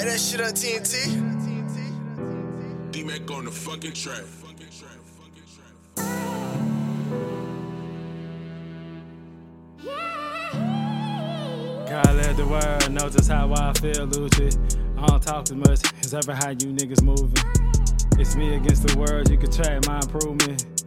Light that shit on TNT. D Mac on the fucking track. Yeah! God let the world know just how I feel, Lucci. I don't talk too much, it's ever how you niggas moving. It's me against the world, you can track my improvement.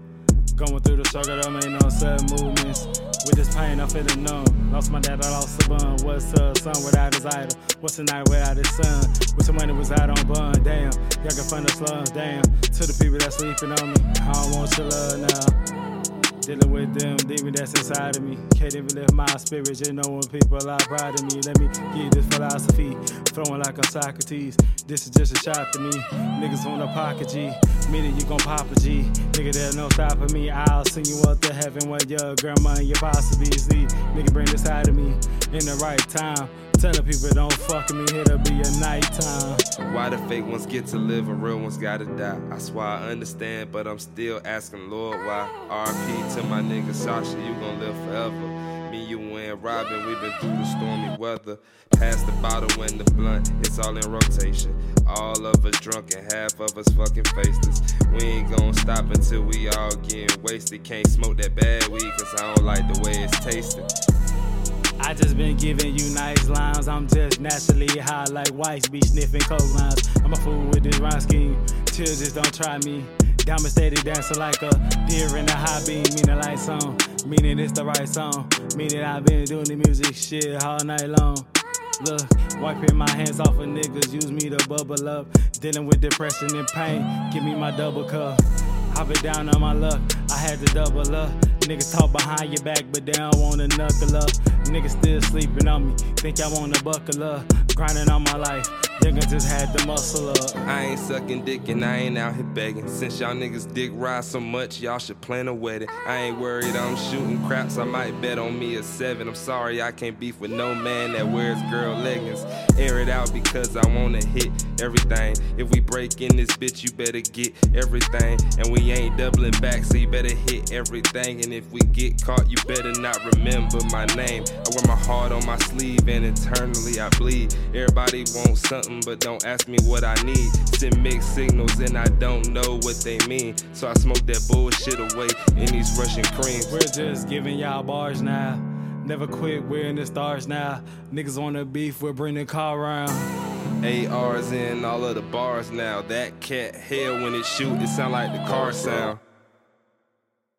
Going through the struggle, don't make no sudden movements. With this pain, I'm feeling numb. Lost my dad, I lost the bun. What's a son without his idol? What's a night without his son? Wish the money was out on bun, damn. Y'all can find the slums, damn. To the people that sleeping on me, I don't want your love now. Dealing with them demon that's inside of me. Can't even lift my spirit, just know when people are proud of me. Let me get this philosophy, flowing like I'm Socrates. This is just a shot to me. Niggas on the pocket G, meaning you gon' pop a G. Nigga, there's no stopping me. I'll send you up to heaven where your grandma and your posse be. See, nigga, bring this side of me in the right time. Telling people don't fuck me, it'll be a nighttime. Why the fake ones get to live and real ones gotta die? I swear I understand, but I'm still asking Lord why. RP to my nigga Sasha, you gon' live forever. Me, you, and Robin, we've been through the stormy weather. Pass the bottle and the blunt, it's all in rotation. All of us drunk and half of us fucking faceless. We ain't gon' stop until we all getting wasted. Can't smoke that bad weed, cause I don't like the way it's tasting. I just been giving you nice lines. I'm just naturally high like whites be sniffing coke lines. I'm a fool with this rhyme scheme. Chill, just don't try me. Diamond steady dancing like a deer in a high beam, meaning like song. Meaning it's the right song. Meaning I've been doing the music shit all night long. Look, wiping my hands off of niggas, use me to bubble up. Dealing with depression and pain, give me my double cup. I've been down on my luck, I had to double up. Niggas talk behind your back, but they don't wanna knuckle up. Niggas still sleeping on me, think I wanna buckle up. Grinding on my life, niggas just had to muscle up. I ain't sucking dick and I ain't out here begging. Since y'all niggas dick ride so much, y'all should plan a wedding. I ain't worried, I'm shooting craps. I might bet on me a seven. I'm sorry, I can't beef with no man that wears girl leggings. Air it out because I wanna hit everything. If we break in this bitch, you better get everything. And we ain't doubling back, so you better hit everything. And if we get caught, you better not remember my name. I wear my heart on my sleeve and internally I bleed. Everybody wants something, but don't ask me what I need. Send mixed signals and I don't know what they mean. So I smoke that bullshit away in these Russian creams. We're just giving y'all bars now. Never quit, we're in the stars now. Niggas on the beef, we'll bring the car around. ARs in all of the bars now. That cat hell when it shoot, it sound like the car sound.